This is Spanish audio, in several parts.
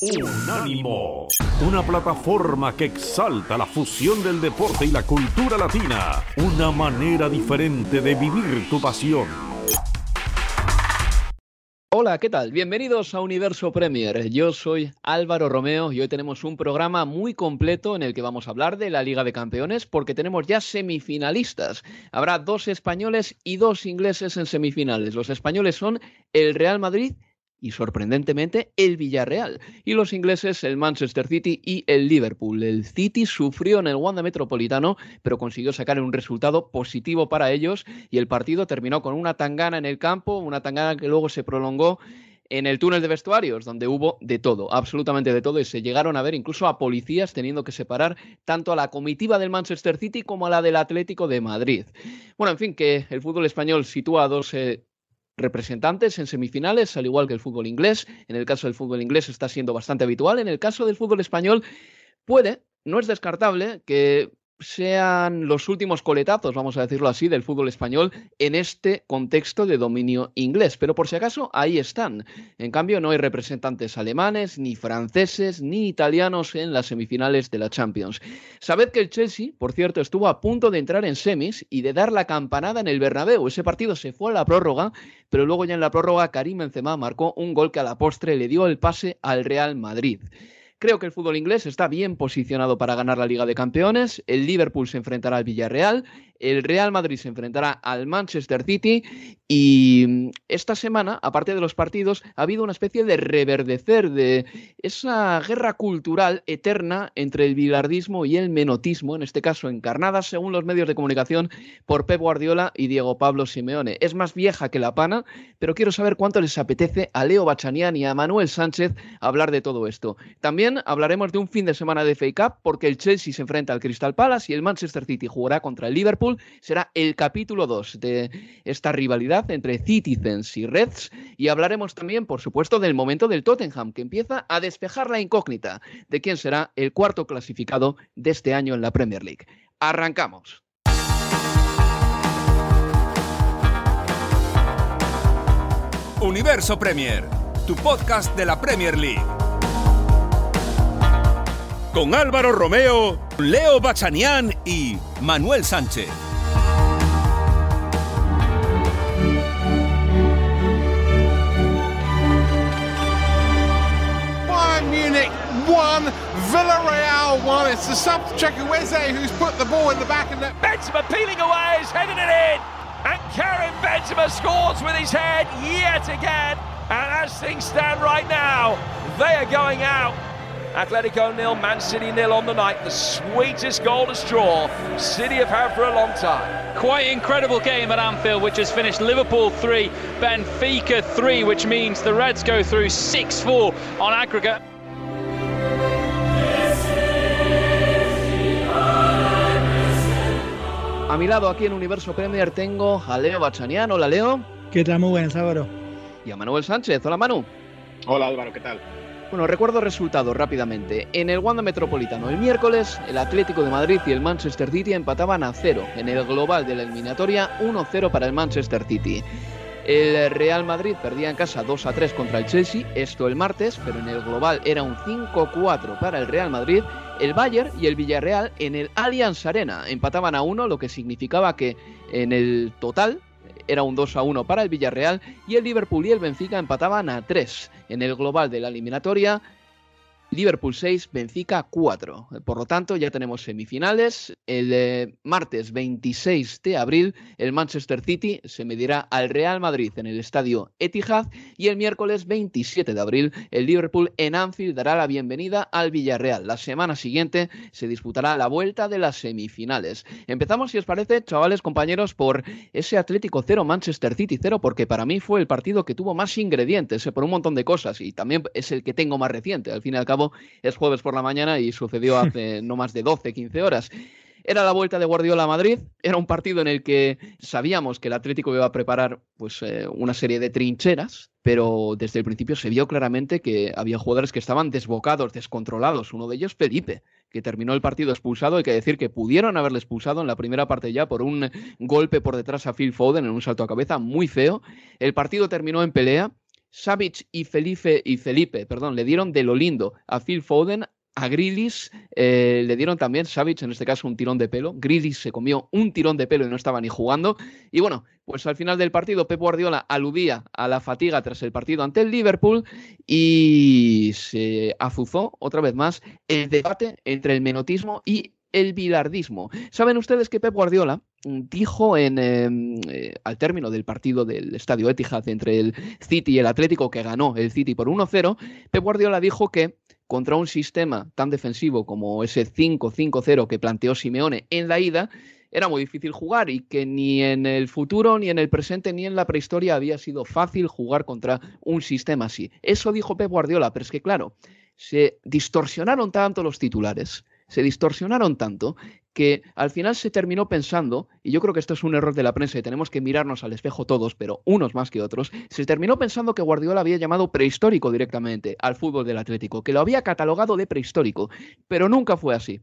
Unánimo, una plataforma que exalta la fusión del deporte y la cultura latina, una manera diferente de vivir tu pasión. Hola, ¿qué tal? Bienvenidos a Universo Premier. Yo soy Álvaro Romeo y hoy tenemos un programa muy completo en el que vamos a hablar de la Liga de Campeones porque tenemos ya semifinalistas. Habrá dos españoles y dos ingleses en semifinales. Los españoles son el Real Madrid y sorprendentemente el Villarreal. Y los ingleses, el Manchester City y el Liverpool. El City sufrió en el Wanda Metropolitano, pero consiguió sacar un resultado positivo para ellos y el partido terminó con una tangana en el campo, una tangana que luego se prolongó en el túnel de vestuarios, donde hubo de todo, absolutamente de todo, y se llegaron a ver incluso a policías teniendo que separar tanto a la comitiva del Manchester City como a la del Atlético de Madrid. Bueno, en fin, que el fútbol español sitúa a dos eh, representantes en semifinales, al igual que el fútbol inglés. En el caso del fútbol inglés está siendo bastante habitual. En el caso del fútbol español puede, no es descartable que sean los últimos coletazos, vamos a decirlo así, del fútbol español en este contexto de dominio inglés. Pero por si acaso, ahí están. En cambio, no hay representantes alemanes, ni franceses, ni italianos en las semifinales de la Champions. Sabed que el Chelsea, por cierto, estuvo a punto de entrar en semis y de dar la campanada en el Bernabéu. Ese partido se fue a la prórroga, pero luego ya en la prórroga Karim Benzema marcó un gol que a la postre le dio el pase al Real Madrid. Creo que el fútbol inglés está bien posicionado para ganar la Liga de Campeones. El Liverpool se enfrentará al Villarreal el Real Madrid se enfrentará al Manchester City y mm, esta semana, aparte de los partidos, ha habido una especie de reverdecer de esa guerra cultural eterna entre el bilardismo y el menotismo, en este caso encarnada, según los medios de comunicación, por Pep Guardiola y Diego Pablo Simeone. Es más vieja que la pana, pero quiero saber cuánto les apetece a Leo Bachanian y a Manuel Sánchez hablar de todo esto. También hablaremos de un fin de semana de FA Cup porque el Chelsea se enfrenta al Crystal Palace y el Manchester City jugará contra el Liverpool será el capítulo 2 de esta rivalidad entre Citizens y Reds y hablaremos también, por supuesto, del momento del Tottenham, que empieza a despejar la incógnita de quién será el cuarto clasificado de este año en la Premier League. Arrancamos. Universo Premier, tu podcast de la Premier League. Con Álvaro Romeo, Leo Bachanian y Manuel Sánchez. Bayern Munich one, Villarreal one. It's the sub Chukwueze who's put the ball in the back of the. Benzema peeling away, he's heading it in. And Karim Benzema scores with his head yet again. And as things stand right now, they are going out Atletico nil, Man City nil on the night. The sweetest goal to straw City have had for a long time. Quite incredible game at Anfield, which has finished Liverpool 3, Benfica 3, which means the Reds go through 6 4 on aggregate. A mi lado aquí en Universo Premier tengo a Leo Bachanian. Hola Leo. ¿Qué tal? Muy buenas, Álvaro. Y a Manuel Sánchez. Hola Manu. Hola Álvaro, ¿qué tal? Bueno, recuerdo resultados rápidamente. En el Wanda Metropolitano el miércoles, el Atlético de Madrid y el Manchester City empataban a cero. En el global de la eliminatoria, 1-0 para el Manchester City. El Real Madrid perdía en casa 2 3 contra el Chelsea, esto el martes, pero en el global era un 5-4 para el Real Madrid. El Bayern y el Villarreal en el Allianz Arena empataban a 1, lo que significaba que en el total era un 2 a 1 para el Villarreal y el Liverpool y el Benfica empataban a 3. En el global de la eliminatoria, Liverpool 6, Benfica 4. Por lo tanto, ya tenemos semifinales. El eh, martes 26 de abril, el Manchester City se medirá al Real Madrid en el estadio Etihad. Y el miércoles 27 de abril, el Liverpool en Anfield dará la bienvenida al Villarreal. La semana siguiente se disputará la vuelta de las semifinales. Empezamos, si os parece, chavales, compañeros, por ese Atlético 0, Manchester City 0, porque para mí fue el partido que tuvo más ingredientes, eh, por un montón de cosas. Y también es el que tengo más reciente. Al fin y al cabo, es jueves por la mañana y sucedió hace no más de 12, 15 horas. Era la vuelta de Guardiola a Madrid, era un partido en el que sabíamos que el Atlético iba a preparar pues, eh, una serie de trincheras, pero desde el principio se vio claramente que había jugadores que estaban desbocados, descontrolados. Uno de ellos, Felipe, que terminó el partido expulsado. Hay que decir que pudieron haberle expulsado en la primera parte ya por un golpe por detrás a Phil Foden en un salto a cabeza muy feo. El partido terminó en pelea Savic y Felipe, perdón, le dieron de lo lindo a Phil Foden, a Grillis eh, le dieron también, Savic en este caso, un tirón de pelo. Grillis se comió un tirón de pelo y no estaba ni jugando. Y bueno, pues al final del partido, Pep Guardiola aludía a la fatiga tras el partido ante el Liverpool y se azuzó otra vez más el debate entre el menotismo y el bilardismo. Saben ustedes que Pep Guardiola dijo en, em, eh, al término del partido del Estadio Etihad entre el City y el Atlético que ganó el City por 1-0, Pep Guardiola dijo que contra un sistema tan defensivo como ese 5-5-0 que planteó Simeone en la ida, era muy difícil jugar y que ni en el futuro, ni en el presente, ni en la prehistoria había sido fácil jugar contra un sistema así. Eso dijo Pep Guardiola, pero es que claro, se distorsionaron tanto los titulares, se distorsionaron tanto que al final se terminó pensando, y yo creo que esto es un error de la prensa y tenemos que mirarnos al espejo todos, pero unos más que otros, se terminó pensando que Guardiola había llamado prehistórico directamente al fútbol del Atlético, que lo había catalogado de prehistórico, pero nunca fue así.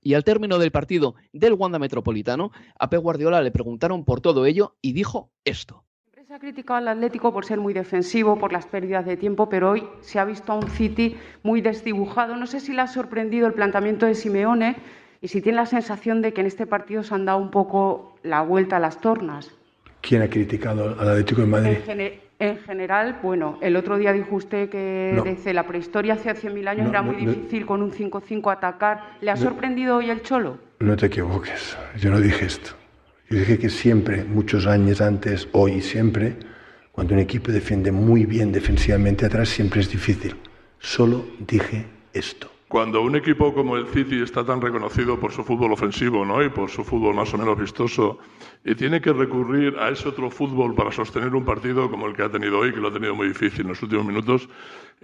Y al término del partido del Wanda Metropolitano, a Pep Guardiola le preguntaron por todo ello y dijo esto. Se ha criticado al Atlético por ser muy defensivo, por las pérdidas de tiempo, pero hoy se ha visto a un City muy desdibujado. No sé si le ha sorprendido el planteamiento de Simeone y si tiene la sensación de que en este partido se han dado un poco la vuelta a las tornas. ¿Quién ha criticado al Atlético de Madrid? En, general, bueno, el otro día dijo usted que desde la prehistoria hace 100.000 años era muy difícil con un 5-5 atacar. ¿Le ha sorprendido hoy el Cholo? No te equivoques, yo no dije esto. Yo dije que siempre, muchos años antes, hoy y siempre, cuando un equipo defiende muy bien defensivamente atrás, siempre es difícil. Solo dije esto. Cuando un equipo como el City está tan reconocido por su fútbol ofensivo ¿no? y por su fútbol más o menos vistoso, y tiene que recurrir a ese otro fútbol para sostener un partido como el que ha tenido hoy, que lo ha tenido muy difícil en los últimos minutos,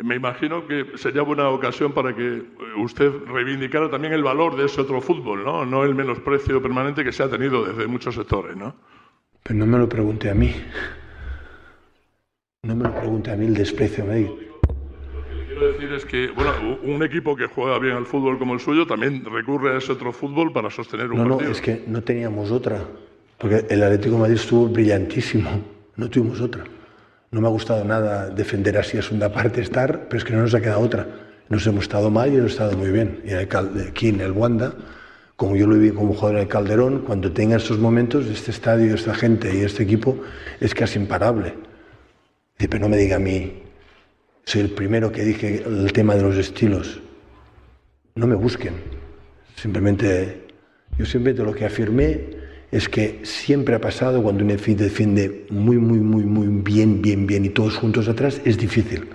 me imagino que sería buena ocasión para que usted reivindicara también el valor de ese otro fútbol, no, no el menosprecio permanente que se ha tenido desde muchos sectores. ¿no? Pero no me lo pregunte a mí. No me lo pregunte a mí el desprecio mí quiero decir es que, bueno, un equipo que juega bien al fútbol como el suyo también recurre a ese otro fútbol para sostener un no, partido. No, es que no teníamos otra. Porque el Atlético de Madrid estuvo brillantísimo. No tuvimos otra. No me ha gustado nada defender así a segunda parte, estar, pero es que no nos ha quedado otra. Nos hemos estado mal y hemos estado muy bien. Y aquí en el Wanda, como yo lo viví como jugador en el Calderón, cuando tenga estos momentos, este estadio, esta gente y este equipo es casi imparable. Pero no me diga a mí, soy el primero que dije el tema de los estilos. No me busquen. Simplemente, yo simplemente lo que afirmé es que siempre ha pasado cuando un EFI defiende muy, muy, muy, muy bien, bien, bien y todos juntos atrás, es difícil.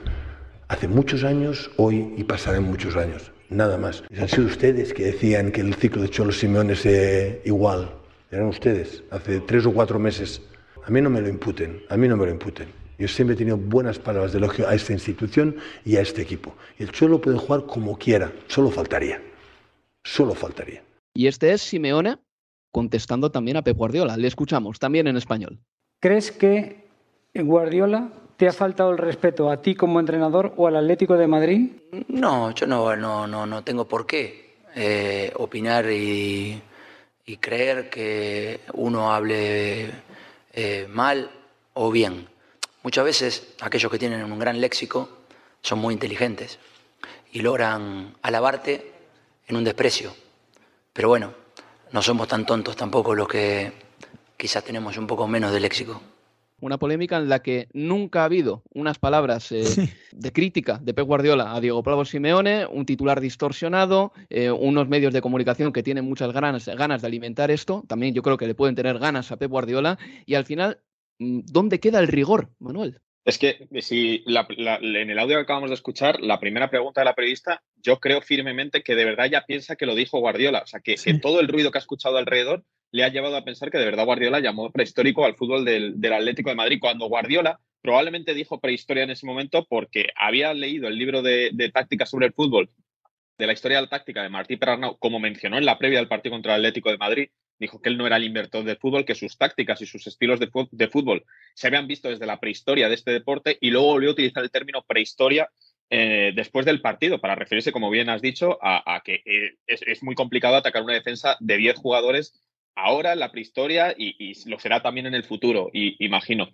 Hace muchos años, hoy y pasarán muchos años. Nada más. Han sido ustedes que decían que el ciclo de Cholo Simeón es eh, igual. Eran ustedes, hace tres o cuatro meses. A mí no me lo imputen, a mí no me lo imputen. Yo siempre he tenido buenas palabras de elogio a esta institución y a este equipo. El Cholo puede jugar como quiera, solo faltaría. Solo faltaría. Y este es Simeone contestando también a Pep Guardiola. Le escuchamos también en español. ¿Crees que Guardiola te ha faltado el respeto a ti como entrenador o al Atlético de Madrid? No, yo no, no, no, no tengo por qué eh, opinar y, creer que uno hable eh, mal o bien. Muchas veces aquellos que tienen un gran léxico son muy inteligentes y logran alabarte en un desprecio. Pero bueno, no somos tan tontos tampoco los que quizás tenemos un poco menos de léxico. Una polémica en la que nunca ha habido unas palabras eh, de crítica de Pep Guardiola a Diego Bravo Simeone, un titular distorsionado, eh, unos medios de comunicación que tienen muchas ganas, ganas de alimentar esto. También yo creo que le pueden tener ganas a Pep Guardiola. Y al final ¿dónde queda el rigor, Manuel? Es que si en el audio que acabamos de escuchar, la primera pregunta de la periodista, yo creo firmemente que de verdad ya piensa que lo dijo Guardiola. O sea, que, todo el ruido que ha escuchado alrededor le ha llevado a pensar que de verdad Guardiola llamó prehistórico al fútbol del, Atlético de Madrid, cuando Guardiola probablemente dijo prehistoria en ese momento porque había leído el libro de, de táctica sobre el fútbol de la historia de la táctica de Martí Perarnau, como mencionó en la previa del partido contra el Atlético de Madrid, dijo que él no era el inventor del fútbol, que sus tácticas y sus estilos de, fútbol se habían visto desde la prehistoria de este deporte y luego volvió a utilizar el término prehistoria eh, después del partido para referirse, como bien has dicho, a, que eh, es, muy complicado atacar una defensa de 10 jugadores ahora en la prehistoria y, lo será también en el futuro, y, imagino.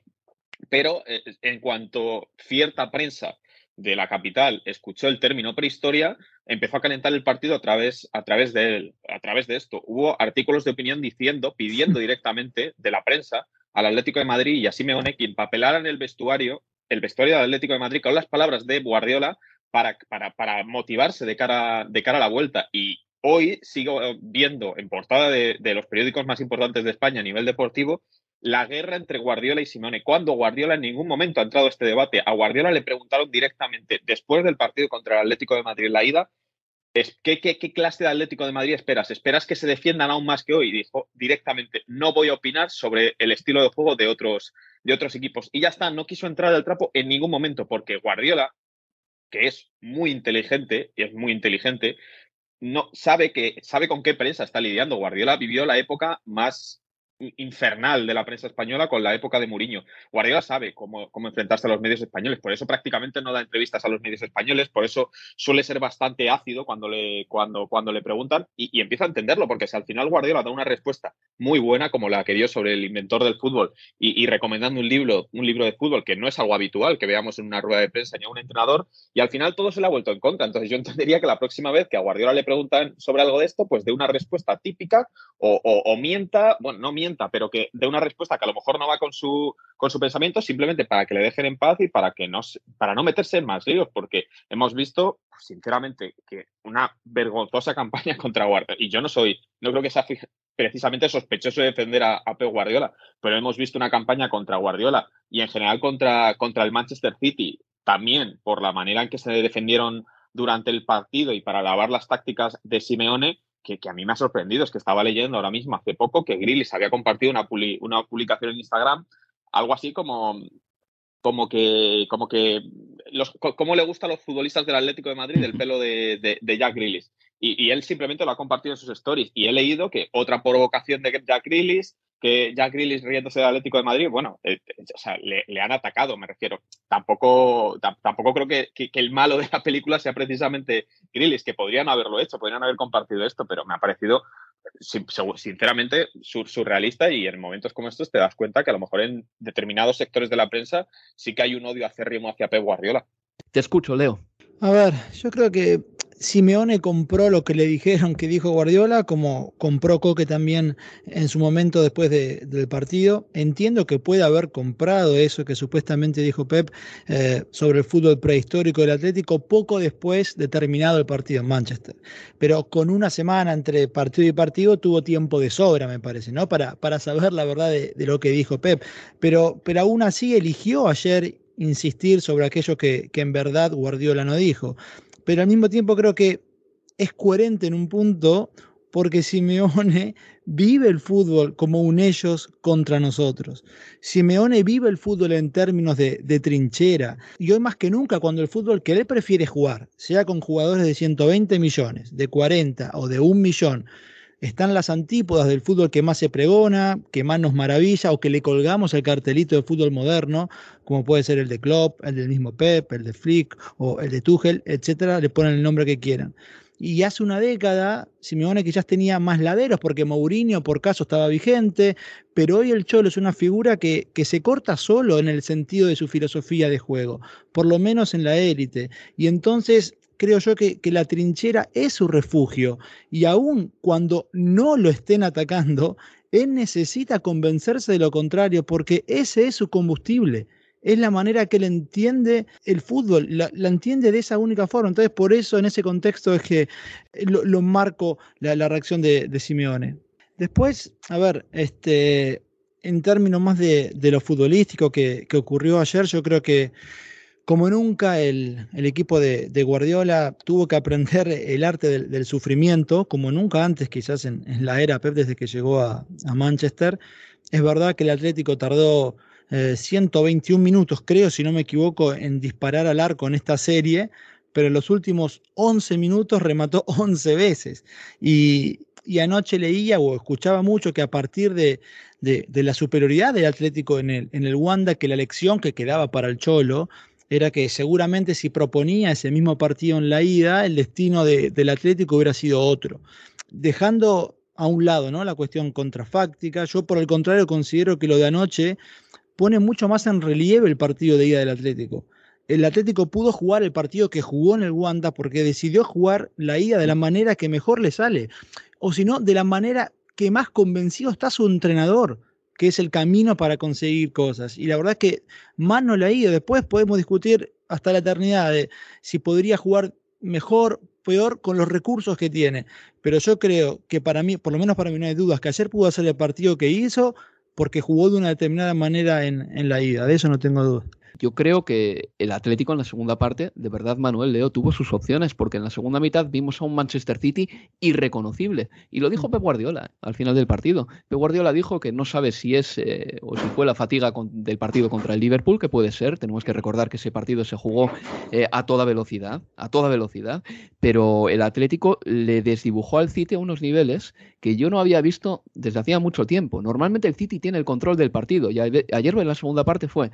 pero eh, en cuanto cierta prensa de la capital escuchó el término prehistoria, empezó a calentar el partido a través, a través de él, a través de esto. Hubo artículos de opinión diciendo, pidiendo directamente de la prensa al Atlético de Madrid y a Simeone que empapelaran el vestuario, el vestuario del Atlético de Madrid con las palabras de Guardiola para, para, para motivarse de cara, de cara a la vuelta. Y hoy sigo viendo en portada de, de los periódicos más importantes de España a nivel deportivo la guerra entre Guardiola y Simeone. Cuando Guardiola en ningún momento ha entrado a este debate, a Guardiola le preguntaron directamente después del partido contra el Atlético de Madrid, la ida, ¿qué, qué, qué clase de Atlético de Madrid esperas? ¿Esperas que se defiendan aún más que hoy? Dijo directamente, no voy a opinar sobre el estilo de juego de otros, de otros equipos. Y ya está, no quiso entrar al trapo en ningún momento, porque Guardiola, que es muy inteligente, y es muy inteligente, no sabe que sabe con qué prensa está lidiando. Guardiola vivió la época más infernal de la prensa española con la época de Mourinho. Guardiola sabe cómo, cómo, enfrentarse a los medios españoles, por eso prácticamente no da entrevistas a los medios españoles, por eso suele ser bastante ácido cuando le, cuando, cuando le preguntan y, y empieza a entenderlo, porque si al final Guardiola da una respuesta muy buena como la que dio sobre el inventor del fútbol y, y, recomendando un libro, un libro de fútbol que no es algo habitual que veamos en una rueda de prensa ni a un entrenador, y al final todo se le ha vuelto en contra. Entonces yo entendería que la próxima vez que a Guardiola le preguntan sobre algo de esto, pues de una respuesta típica o, o, o mienta, bueno, no mienta, pero que dé una respuesta que a lo mejor no va con su, con su pensamiento, simplemente para que le dejen en paz y para, que no, para no meterse en más líos, porque hemos visto, sinceramente, que una vergonzosa campaña contra Guardiola, y yo no soy, no creo que sea precisamente sospechoso de defender a, a Guardiola, pero hemos visto una campaña contra Guardiola y en general contra, contra el Manchester City, también por la manera en que se defendieron durante el partido y para alabar las tácticas de Simeone, que, a mí me ha sorprendido es que estaba leyendo ahora mismo hace poco que Grillis había compartido una, una publicación en Instagram, algo así como, como que, como que los, cómo le gusta a los futbolistas del Atlético de Madrid el pelo de, de, de Jack Grillis. Y, y, él simplemente lo ha compartido en sus stories. Y he leído que otra provocación de Jack Grillis que Jack Grealish riéndose del Atlético de Madrid, bueno, eh, o sea, le, le, han atacado, me refiero. Tampoco, tampoco creo que, que, que, el malo de la película sea precisamente Grealish, que podrían haberlo hecho, podrían haber compartido esto, pero me ha parecido, sinceramente, surrealista y en momentos como estos te das cuenta que a lo mejor en determinados sectores de la prensa sí que hay un odio acérrimo hacia Pep Guardiola. Te escucho, Leo. A ver, yo creo que Simeone compró lo que le dijeron que dijo Guardiola, como compró Coque también en su momento después de, del partido. Entiendo que puede haber comprado eso que supuestamente dijo Pep eh, sobre el fútbol prehistórico del Atlético poco después de terminado el partido en Manchester. Pero con una semana entre partido y partido tuvo tiempo de sobra, me parece, ¿no? Para, para saber la verdad de, de lo que dijo Pep. Pero, pero aún así eligió ayer insistir sobre aquello que, que en verdad Guardiola no dijo pero al mismo tiempo creo que es coherente en un punto porque Simeone vive el fútbol como un ellos contra nosotros. Simeone vive el fútbol en términos de, de, trinchera. Y hoy más que nunca, cuando el fútbol que él prefiere jugar, sea con jugadores de 120 millones, de 40 o de un millón, están las antípodas del fútbol que más se pregona, que más nos maravilla o que le colgamos el cartelito de fútbol moderno, como puede ser el de Klopp, el del mismo Pep, el de Flick o el de Tuchel, etcétera, le ponen el nombre que quieran. Y hace una década, Simeone quizás tenía más laderos porque Mourinho por caso estaba vigente, pero hoy el Cholo es una figura que, que se corta solo en el sentido de su filosofía de juego, por lo menos en la élite. Y entonces creo yo que, que, la trinchera es su refugio y aun cuando no lo estén atacando, él necesita convencerse de lo contrario porque ese es su combustible. Es la manera que él entiende el fútbol, la, entiende de esa única forma. Entonces, por eso en ese contexto es que lo, lo marco la, la reacción de, de, Simeone. Después, a ver, este, en términos más de, de lo futbolístico que, que ocurrió ayer, yo creo que como nunca el, el equipo de, Guardiola tuvo que aprender el arte del, sufrimiento, como nunca antes quizás en, en, la era Pep desde que llegó a, Manchester. Es verdad que el Atlético tardó eh, 121 minutos, creo, si no me equivoco, en disparar al arco en esta serie, pero en los últimos 11 minutos remató 11 veces. Y, anoche leía o escuchaba mucho que a partir de, de, de, la superioridad del Atlético en el, en el Wanda, que la lección que quedaba para el Cholo era que seguramente si proponía ese mismo partido en la ida, el destino de, del Atlético hubiera sido otro. Dejando a un lado ¿no? la cuestión contrafáctica, yo por el contrario considero que lo de anoche pone mucho más en relieve el partido de ida del Atlético. El Atlético pudo jugar el partido que jugó en el Wanda porque decidió jugar la ida de la manera que mejor le sale, o si no, de la manera que más convencido está su entrenador, que es el camino para conseguir cosas. Y la verdad es que más no le ha ido. Después podemos discutir hasta la eternidad de si podría jugar mejor, peor con los recursos que tiene. Pero yo creo que para mí, por lo menos para mí no hay dudas, que ayer pudo hacer el partido que hizo porque jugó de una determinada manera en, en la ida. De eso no tengo dudas. Yo creo que el Atlético en la segunda parte, de verdad, Manuel Leo tuvo sus opciones, porque en la segunda mitad vimos a un Manchester City irreconocible. Y lo dijo mm. Pep Guardiola al final del partido. Pep Guardiola dijo que no sabe si es eh, o si fue la fatiga del partido contra el Liverpool, que puede ser. Tenemos que recordar que ese partido se jugó eh, a toda velocidad, a toda velocidad. Pero el Atlético le desdibujó al City a unos niveles que yo no había visto desde hacía mucho tiempo. Normalmente el City tiene el control del partido y ayer en la segunda parte fue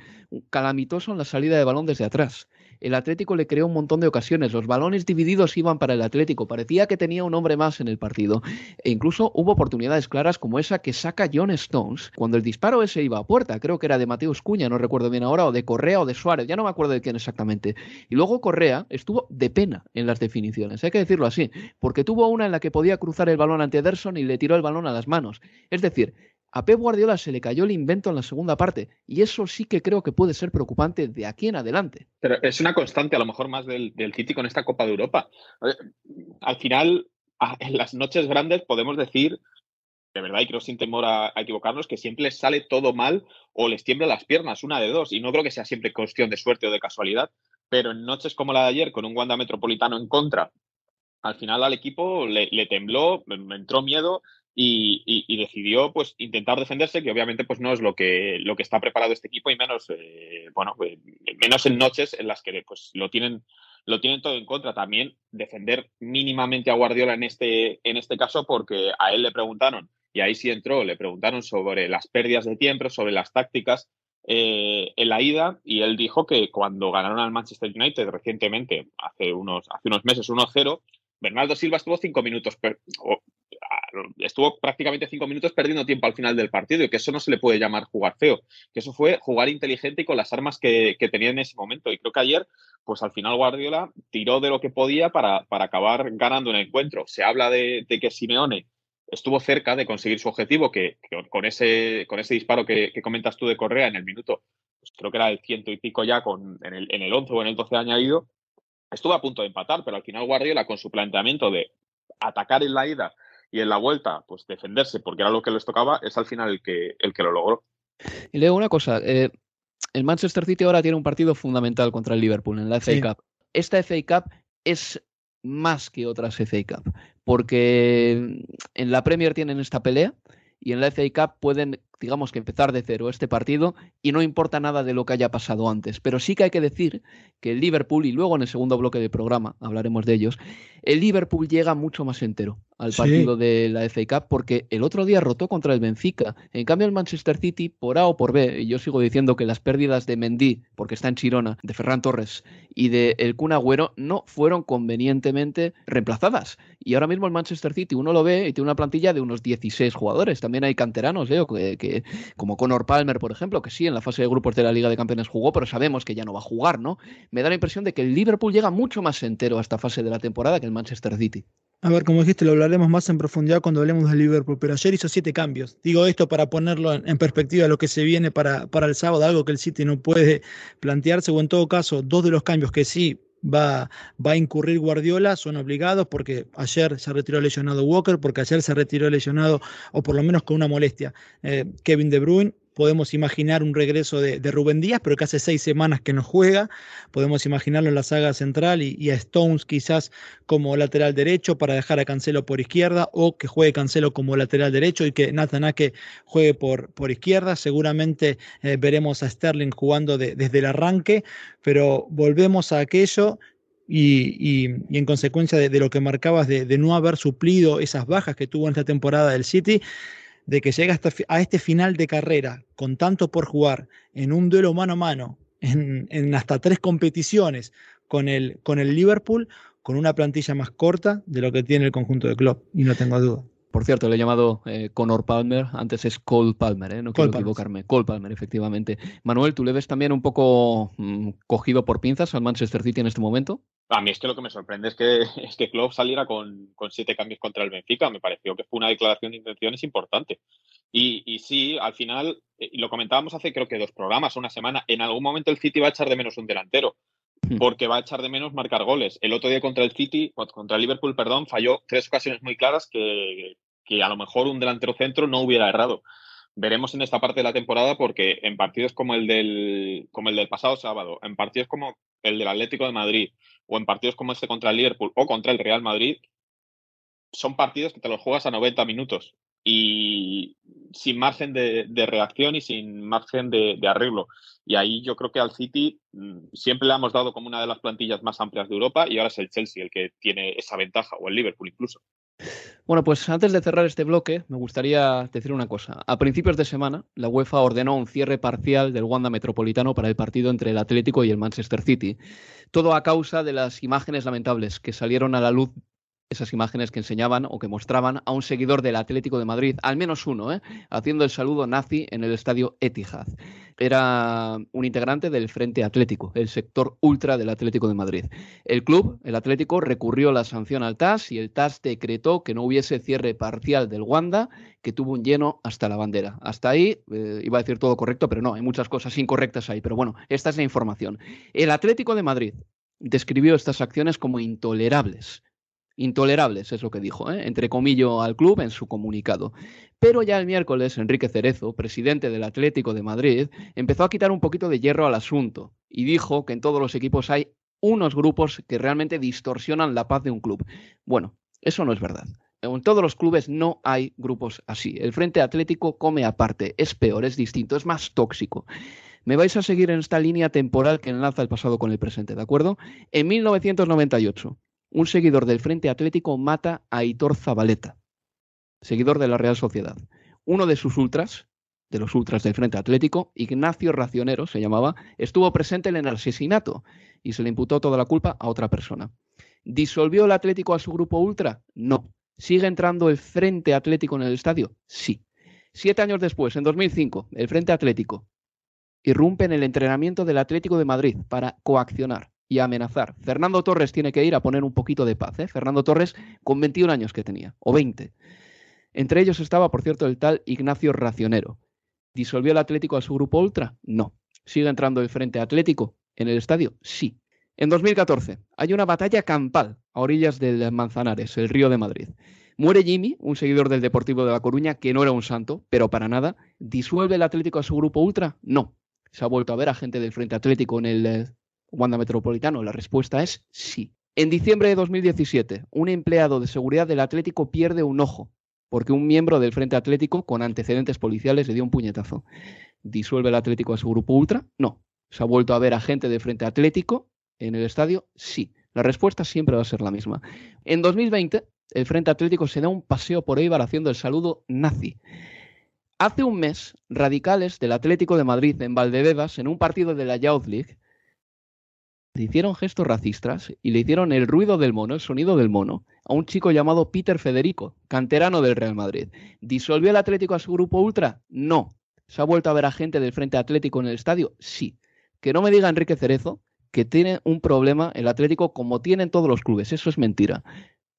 calamitoso en la salida de balón desde atrás. El Atlético le creó un montón de ocasiones. Los balones divididos iban para el Atlético. Parecía que tenía un hombre más en el partido. E incluso hubo oportunidades claras como esa que saca John Stones cuando el disparo ese iba a puerta. Creo que era de Mateus Cuña, no recuerdo bien ahora, o de Correa o de Suárez. Ya no me acuerdo de quién exactamente. Y luego Correa estuvo de pena en las definiciones. Hay que decirlo así. Porque tuvo una en la que podía cruzar el balón ante Ederson y le tiró el balón a las manos. Es decir, a Pep Guardiola se le cayó el invento en la segunda parte y eso sí que creo que puede ser preocupante de aquí en adelante. Pero es una constante a lo mejor más del, del City con esta Copa de Europa. Al final, en las noches grandes podemos decir, de verdad, y creo sin temor a, equivocarnos, que siempre sale todo mal o les tiemblan las piernas, una de dos. Y no creo que sea siempre cuestión de suerte o de casualidad, pero en noches como la de ayer, con un Wanda Metropolitano en contra, al final al equipo le, le tembló, entró miedo y, decidió pues intentar defenderse, que obviamente pues no es lo que, lo que está preparado este equipo y menos, eh, bueno, pues, menos en noches en las que pues lo tienen, lo tienen todo en contra. También defender mínimamente a Guardiola en este, en este caso porque a él le preguntaron, y ahí sí entró, le preguntaron sobre las pérdidas de tiempo, sobre las tácticas eh, en la ida y él dijo que cuando ganaron al Manchester United recientemente, hace unos, hace unos meses 1-0, Bernardo Silva estuvo cinco minutos, estuvo prácticamente cinco minutos perdiendo tiempo al final del partido y que eso no se le puede llamar jugar feo, que eso fue jugar inteligente y con las armas que, tenía en ese momento. Y creo que ayer, pues al final Guardiola tiró de lo que podía para, para acabar ganando un encuentro. Se habla de, que Simeone estuvo cerca de conseguir su objetivo, que, con, ese, con ese disparo que, comentas tú de Correa en el minuto, pues creo que era el ciento y pico ya con, en, el, en el 11 o en el 12 añadido, estuvo a punto de empatar, pero al final Guardiola con su planteamiento de atacar en la ida y en la vuelta, pues defenderse porque era lo que les tocaba, es al final el que, el que lo logró. Y leo una cosa, eh, el Manchester City ahora tiene un partido fundamental contra el Liverpool en la FA Cup. Esta FA Cup es más que otras FA Cup, porque en la Premier tienen esta pelea y en la FA Cup pueden digamos que empezar de cero este partido y no importa nada de lo que haya pasado antes. Pero sí que hay que decir que el Liverpool, y luego en el segundo bloque del programa hablaremos de ellos, el Liverpool llega mucho más entero al partido de la FA Cup porque el otro día rotó contra el Benfica. En cambio, el Manchester City, por A o por B, y yo sigo diciendo que las pérdidas de Mendy, porque está en Chirona, de Ferran Torres y de el Kun Agüero no fueron convenientemente reemplazadas. Y ahora mismo el Manchester City, uno lo ve y tiene una plantilla de unos 16 jugadores. También hay canteranos, Leo, que como Conor Palmer, por ejemplo, que sí, en la fase de grupos de la Liga de Campeones jugó, pero sabemos que ya no va a jugar, ¿no? Me da la impresión de que el Liverpool llega mucho más entero a esta fase de la temporada que el Manchester City. A ver, como dijiste, lo hablaremos más en profundidad cuando hablemos del Liverpool, pero ayer hizo siete cambios. Digo esto para ponerlo en, perspectiva lo que se viene para, para el sábado, algo que el City no puede plantearse, o en todo caso, dos de los cambios que sí va, va a incurrir Guardiola son obligados porque ayer se retiró lesionado Walker, porque ayer se retiró lesionado, o por lo menos con una molestia, eh, Kevin De Bruyne. Podemos imaginar un regreso de, Rubén Díaz, pero que hace seis semanas que no juega. Podemos imaginarlo en la saga central y, a Stones quizás como lateral derecho para dejar a Cancelo por izquierda o que juegue Cancelo como lateral derecho y que Nathan Ake juegue por, por izquierda. Seguramente eh, veremos a Sterling jugando desde el arranque, pero volvemos a aquello y, en consecuencia de, lo que marcabas de, de, no haber suplido esas bajas que tuvo en esta temporada del City, de que llega hasta a este final de carrera con tanto por jugar en un duelo mano a mano, en, hasta tres competiciones con el, con el Liverpool, con una plantilla más corta de lo que tiene el conjunto de club, y no tengo duda. Por cierto, le he llamado eh, Conor Palmer, antes es Cole Palmer, ¿eh? no quiero equivocarme. Cole Palmer, efectivamente. Manuel, ¿tú le ves también un poco mm, cogido por pinzas al Manchester City en este momento? A mí es que lo que me sorprende es que, es que Klopp saliera con, siete cambios contra el Benfica. Me pareció que fue una declaración de intenciones importante. Y, y sí, al final, eh, y lo comentábamos hace creo que dos programas, una semana, en algún momento el City va a echar de menos un delantero hmm. porque va a echar de menos marcar goles. El otro día contra el City, contra el Liverpool, perdón, falló tres ocasiones muy claras que, que a lo mejor un delantero centro no hubiera errado. Veremos en esta parte de la temporada porque en partidos como el del, como el del pasado sábado, en partidos como el del Atlético de Madrid o en partidos como este contra el Liverpool o contra el Real Madrid, son partidos que te los juegas a 90 minutos y sin margen de, reacción y sin margen de, de, arreglo. Y ahí yo creo que al City mm, siempre le hemos dado como una de las plantillas más amplias de Europa y ahora es el Chelsea el que tiene esa ventaja, o el Liverpool incluso. Bueno, pues antes de cerrar este bloque, me gustaría decir una cosa. A principios de semana, la UEFA ordenó un cierre parcial del Wanda Metropolitano para el partido entre el Atlético y el Manchester City. Todo a causa de las imágenes lamentables que salieron a la luz esas imágenes que enseñaban o que mostraban a un seguidor del Atlético de Madrid, al menos uno, ¿eh? haciendo el saludo nazi en el estadio Etihad. Era un integrante del Frente Atlético, el sector ultra del Atlético de Madrid. El club, el Atlético, recurrió la sanción al TAS y el TAS decretó que no hubiese cierre parcial del Wanda, que tuvo un lleno hasta la bandera. Hasta ahí eh, iba a decir todo correcto, pero no, hay muchas cosas incorrectas ahí. Pero bueno, esta es la información. El Atlético de Madrid describió estas acciones como intolerables Intolerables, es lo que dijo, ¿eh? entre comillas, al club en su comunicado. Pero ya el miércoles, Enrique Cerezo, presidente del Atlético de Madrid, empezó a quitar un poquito de hierro al asunto y dijo que en todos los equipos hay unos grupos que realmente distorsionan la paz de un club. Bueno, eso no es verdad. En todos los clubes no hay grupos así. El Frente Atlético come aparte, es peor, es distinto, es más tóxico. Me vais a seguir en esta línea temporal que enlaza el pasado con el presente, ¿de acuerdo? En 1998, un seguidor del Frente Atlético mata a Hitor Zabaleta, seguidor de la Real Sociedad. Uno de sus ultras, de los ultras del Frente Atlético, Ignacio Racionero se llamaba, estuvo presente en el asesinato y se le imputó toda la culpa a otra persona. ¿Disolvió el Atlético a su grupo ultra? No. ¿Sigue entrando el Frente Atlético en el estadio? Sí. Siete años después, en 2005, el Frente Atlético irrumpe en el entrenamiento del Atlético de Madrid para coaccionar y amenazar. Fernando Torres tiene que ir a poner un poquito de paz. ¿eh? Fernando Torres con 21 años que tenía, o 20. Entre ellos estaba, por cierto, el tal Ignacio Racionero. ¿Disolvió el Atlético a su grupo ultra? No. ¿Sigue entrando el Frente Atlético en el estadio? Sí. En 2014 hay una batalla campal a orillas del Manzanares, el río de Madrid. Muere Jimmy, un seguidor del Deportivo de La Coruña, que no era un santo, pero para nada. ¿Disuelve el Atlético a su grupo ultra? No. Se ha vuelto a ver a gente del Frente Atlético en el eh, Wanda Metropolitano? La respuesta es sí. En diciembre de 2017, un empleado de seguridad del Atlético pierde un ojo porque un miembro del Frente Atlético con antecedentes policiales le dio un puñetazo. ¿Disuelve el Atlético a su grupo ultra? No. ¿Se ha vuelto a ver a gente del Frente Atlético en el estadio? Sí. La respuesta siempre va a ser la misma. En 2020, el Frente Atlético se da un paseo por Eibar haciendo el saludo nazi. Hace un mes, radicales del Atlético de Madrid en Valdebebas, en un partido de la Youth League, le hicieron gestos racistas y le hicieron el ruido del mono, el sonido del mono, a un chico llamado Peter Federico, canterano del Real Madrid. ¿Disolvió el Atlético a su grupo ultra? No. ¿Se ha vuelto a ver a gente del Frente Atlético en el estadio? Sí. Que no me diga Enrique Cerezo que tiene un problema el Atlético como tienen todos los clubes. Eso es mentira.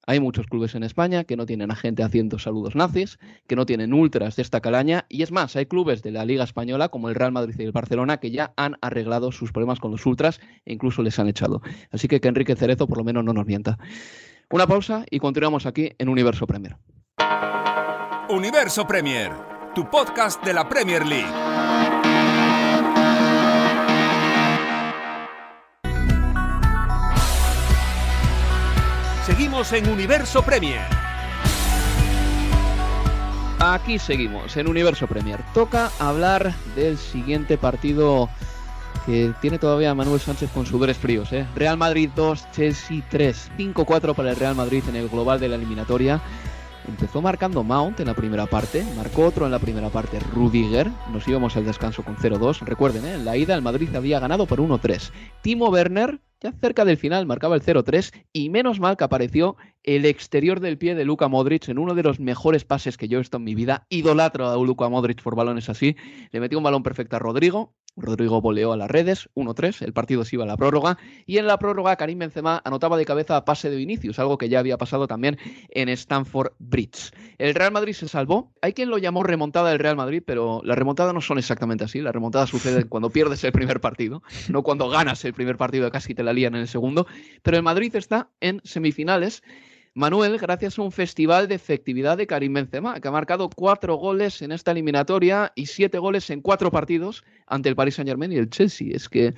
Hay muchos clubes en España que no tienen a gente haciendo saludos nazis, que no tienen ultras de esta calaña, y es más, hay clubes de la Liga Española, como el Real Madrid y el Barcelona, que ya han arreglado sus problemas con los ultras e incluso les han echado. Así que que Enrique Cerezo por lo menos no nos mienta. Una pausa y continuamos aquí en Universo Premier. Universo Premier, tu podcast de la Premier League. Seguimos en Universo Premier. Aquí seguimos en Universo Premier. Toca hablar del siguiente partido que tiene todavía Manuel Sánchez con sudores fríos. ¿eh? Real Madrid 2, Chelsea 3. 5-4 para el Real Madrid en el global de la eliminatoria. Empezó marcando Mount en la primera parte, marcó otro en la primera parte Rudiger, nos íbamos al descanso con 0-2. Recuerden, ¿eh? en la ida el Madrid había ganado por 1-3. Timo Werner, ya cerca del final, marcaba el 0-3 y menos mal que apareció el exterior del pie de Luka Modric en uno de los mejores pases que yo he visto en mi vida. Idolatro a Luka Modric por balones así. Le metió un balón perfecto a Rodrigo, Rodrigo voleó a las redes, 1-3, el partido se iba a la prórroga y en la prórroga Karim Benzema anotaba de cabeza a pase de Vinicius, algo que ya había pasado también en Stanford Bridge. El Real Madrid se salvó, hay quien lo llamó remontada del Real Madrid, pero las remontadas no son exactamente así, las remontadas suceden cuando pierdes el primer partido, no cuando ganas el primer partido y casi te la lían en el segundo, pero el Madrid está en semifinales Manuel, gracias a un festival de efectividad de Karim Benzema, que ha marcado cuatro goles en esta eliminatoria y siete goles en cuatro partidos ante el Paris Saint Germain y el Chelsea. Es que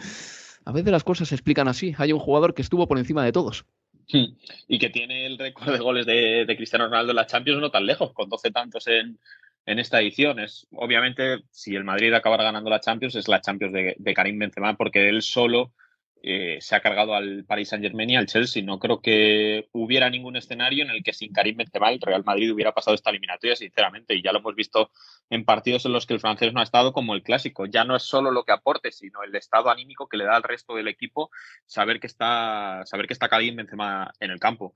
a veces las cosas se explican así. Hay un jugador que estuvo por encima de todos. Y que tiene el récord de goles de, Cristiano Ronaldo en la Champions no tan lejos, con 12 tantos en, esta edición. Es, obviamente, si el Madrid acabara ganando la Champions, es la Champions de, de Karim Benzema, porque él solo eh, se ha cargado al Paris Saint Germain y al Chelsea. No creo que hubiera ningún escenario en el que sin Karim Benzema el Real Madrid hubiera pasado esta eliminatoria, sinceramente. Y ya lo hemos visto en partidos en los que el francés no ha estado como el clásico. Ya no es solo lo que aporte, sino el estado anímico que le da al resto del equipo saber que está, saber que está Karim Benzema en el campo.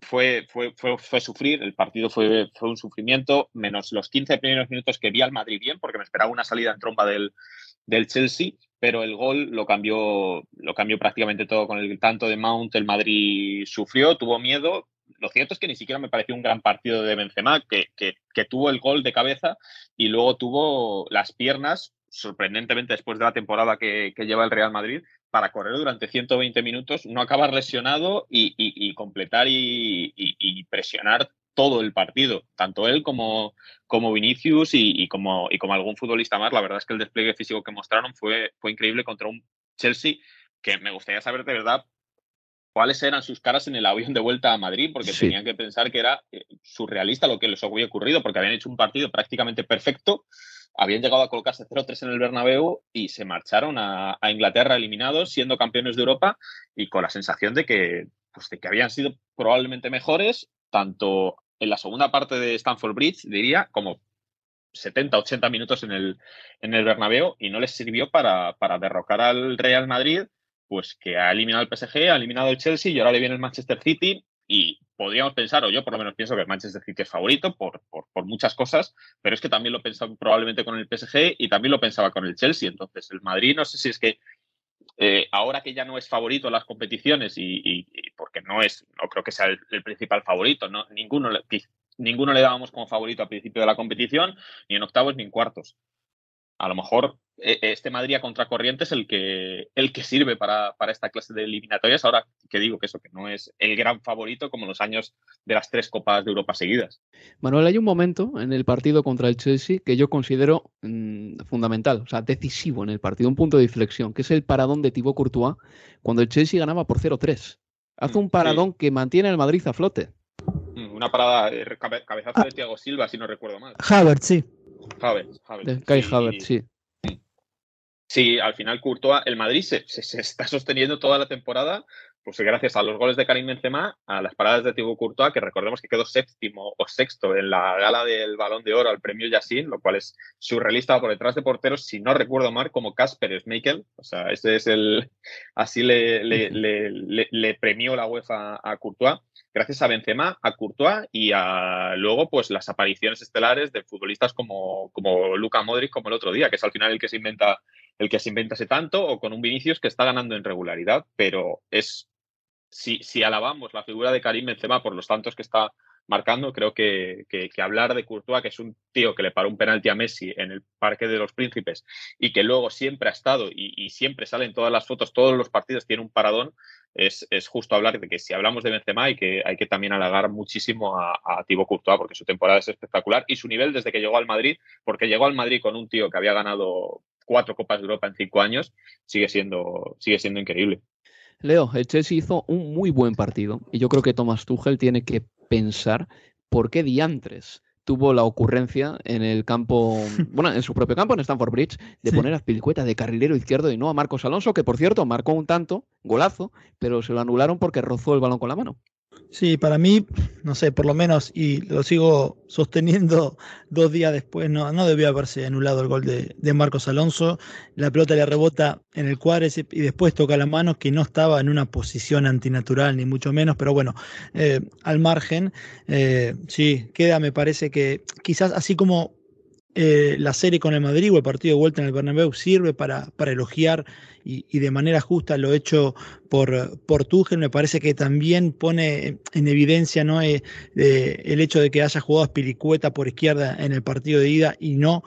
Fue, fue, fue, fue sufrir, el partido fue, fue un sufrimiento, menos los 15 primeros minutos que vi al Madrid bien, porque me esperaba una salida en tromba del, del Chelsea pero el gol lo cambió, lo cambió prácticamente todo con el tanto de Mount. El Madrid sufrió, tuvo miedo. Lo cierto es que ni siquiera me pareció un gran partido de Benzema, que, que, tuvo el gol de cabeza y luego tuvo las piernas, sorprendentemente después de la temporada que, lleva el Real Madrid, para correr durante 120 minutos, no acabar lesionado y, completar y, presionar todo el partido, tanto él como, como Vinicius y, como, y como algún futbolista más. La verdad es que el despliegue físico que mostraron fue, fue increíble contra un Chelsea que me gustaría saber de verdad cuáles eran sus caras en el avión de vuelta a Madrid, porque tenían que pensar que era eh, surrealista lo que les había ocurrido, porque habían hecho un partido prácticamente perfecto, habían llegado a colocarse 0-3 en el Bernabéu y se marcharon a, Inglaterra eliminados, siendo campeones de Europa y con la sensación de que, pues, de que habían sido probablemente mejores, tanto en la segunda parte de Stanford Bridge, diría, como 70, 80 minutos en el, en el Bernabéu y no les sirvió para, para derrocar al Real Madrid, pues que ha eliminado el PSG, ha eliminado el Chelsea y ahora le viene el Manchester City y podríamos pensar, o yo por lo menos pienso que el Manchester City es favorito por, por, por, muchas cosas, pero es que también lo pensaba probablemente con el PSG y también lo pensaba con el Chelsea. Entonces, el Madrid no sé si es que eh, ahora que ya no es favorito en las competiciones y, porque no es, no creo que sea el, principal favorito, no, ninguno, ninguno le dábamos como favorito al principio de la competición, ni en octavos ni en cuartos a lo mejor e, este Madrid a contracorriente es el que, el que sirve para, esta clase de eliminatorias. Ahora que digo que eso, que no es el gran favorito como los años de las tres Copas de Europa seguidas. Manuel, hay un momento en el partido contra el Chelsea que yo considero mm, fundamental, o sea, decisivo en el partido, un punto de inflexión, que es el paradón de Thibaut Courtois cuando el Chelsea ganaba por 0-3. Hace un mm, paradón que mantiene al Madrid a flote. Mm, una parada, eh, cabezazo de Thiago Silva, si no recuerdo mal. Havertz, sí. Havertz, Havertz. Kai Havertz, sí. Sí, al final Courtois, el Madrid se, se, está sosteniendo toda la temporada, pues gracias a los goles de Karim Benzema, a las paradas de Thibaut Courtois, que recordemos que quedó séptimo o sexto en la gala del Balón de Oro al premio Yassin, lo cual es surrealista por detrás de porteros, si no recuerdo mal, como Casper Schmeichel. O sea, ese es el. Así le, le, le, le premió la UEFA a Courtois gracias a Benzema, a Courtois y a luego pues las apariciones estelares de futbolistas como, como Luka Modric como el otro día, que es al final el que se inventa el que se inventa ese tanto, o con un Vinicius que está ganando en regularidad, pero es si, si alabamos la figura de Karim Benzema por los tantos que está marcando. Creo que, que, hablar de Courtois, que es un tío que le paró un penalti a Messi en el Parque de los Príncipes y que luego siempre ha estado y, siempre sale en todas las fotos, todos los partidos tiene un paradón, es, es, justo hablar de que si hablamos de Benzema hay que, hay que también halagar muchísimo a, a Thibaut Courtois porque su temporada es espectacular y su nivel desde que llegó al Madrid, porque llegó al Madrid con un tío que había ganado cuatro Copas de Europa en cinco años, sigue siendo, sigue siendo increíble. Leo, el Chelsea hizo un muy buen partido y yo creo que Thomas Tuchel tiene que pensar por qué diantres tuvo la ocurrencia en el campo, bueno, en su propio campo, en Stanford Bridge, de poner a Pilicueta de carrilero izquierdo y no a Marcos Alonso, que por cierto marcó un tanto, golazo, pero se lo anularon porque rozó el balón con la mano. Sí, para mí, no sé, por lo menos, y lo sigo sosteniendo dos días después, no, no debió haberse anulado el gol de, de Marcos Alonso. La pelota le rebota en el cuádriceps y después toca la mano, que no estaba en una posición antinatural, ni mucho menos, pero bueno, eh, al margen, eh, sí, queda, me parece que quizás así como eh, la serie con el Madrid o el partido de vuelta en el Bernabéu sirve para, para elogiar y, de manera justa lo hecho por, por Tuchel, me parece que también pone en evidencia ¿no? Eh, el hecho de que haya jugado Spilicueta por izquierda en el partido de ida y no,